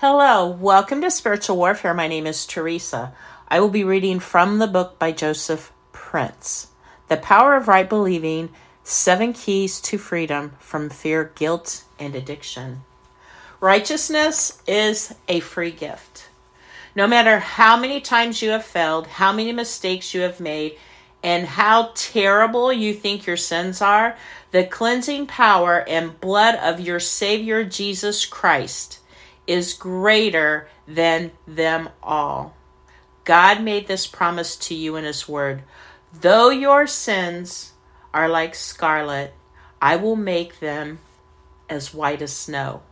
Hello, welcome to Spiritual Warfare. My name is Teresa. I will be reading from the book by Joseph Prince The Power of Right Believing Seven Keys to Freedom from Fear, Guilt, and Addiction. Righteousness is a free gift. No matter how many times you have failed, how many mistakes you have made, and how terrible you think your sins are, the cleansing power and blood of your Savior Jesus Christ is greater than them all. God made this promise to you in His Word. Though your sins are like scarlet, I will make them as white as snow.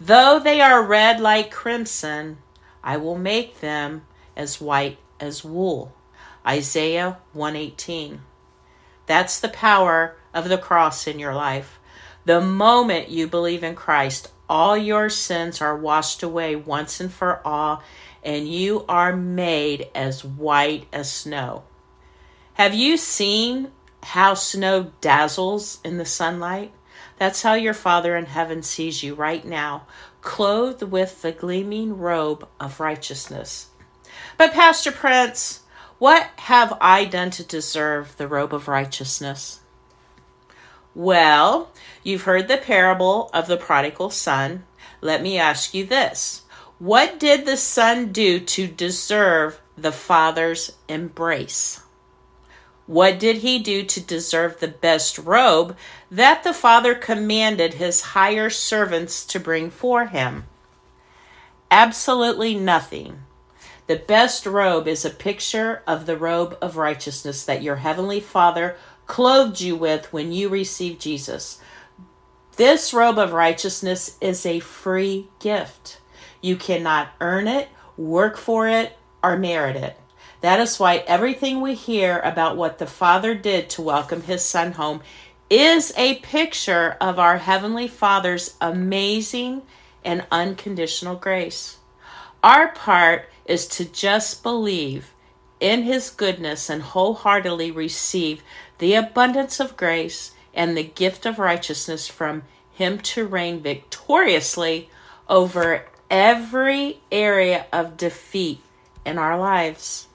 Though they are red like crimson, I will make them as white as wool. Isaiah 118. That's the power of the cross in your life. The moment you believe in Christ, all your sins are washed away once and for all, and you are made as white as snow. Have you seen how snow dazzles in the sunlight? That's how your Father in heaven sees you right now, clothed with the gleaming robe of righteousness. But, Pastor Prince, what have I done to deserve the robe of righteousness? Well, you've heard the parable of the prodigal son. Let me ask you this What did the son do to deserve the father's embrace? What did he do to deserve the best robe that the father commanded his higher servants to bring for him? Absolutely nothing. The best robe is a picture of the robe of righteousness that your heavenly Father clothed you with when you received Jesus. This robe of righteousness is a free gift. You cannot earn it, work for it, or merit it. That is why everything we hear about what the Father did to welcome his Son home is a picture of our Heavenly Father's amazing and unconditional grace. Our part is to just believe in His goodness and wholeheartedly receive the abundance of grace and the gift of righteousness from Him to reign victoriously over every area of defeat in our lives.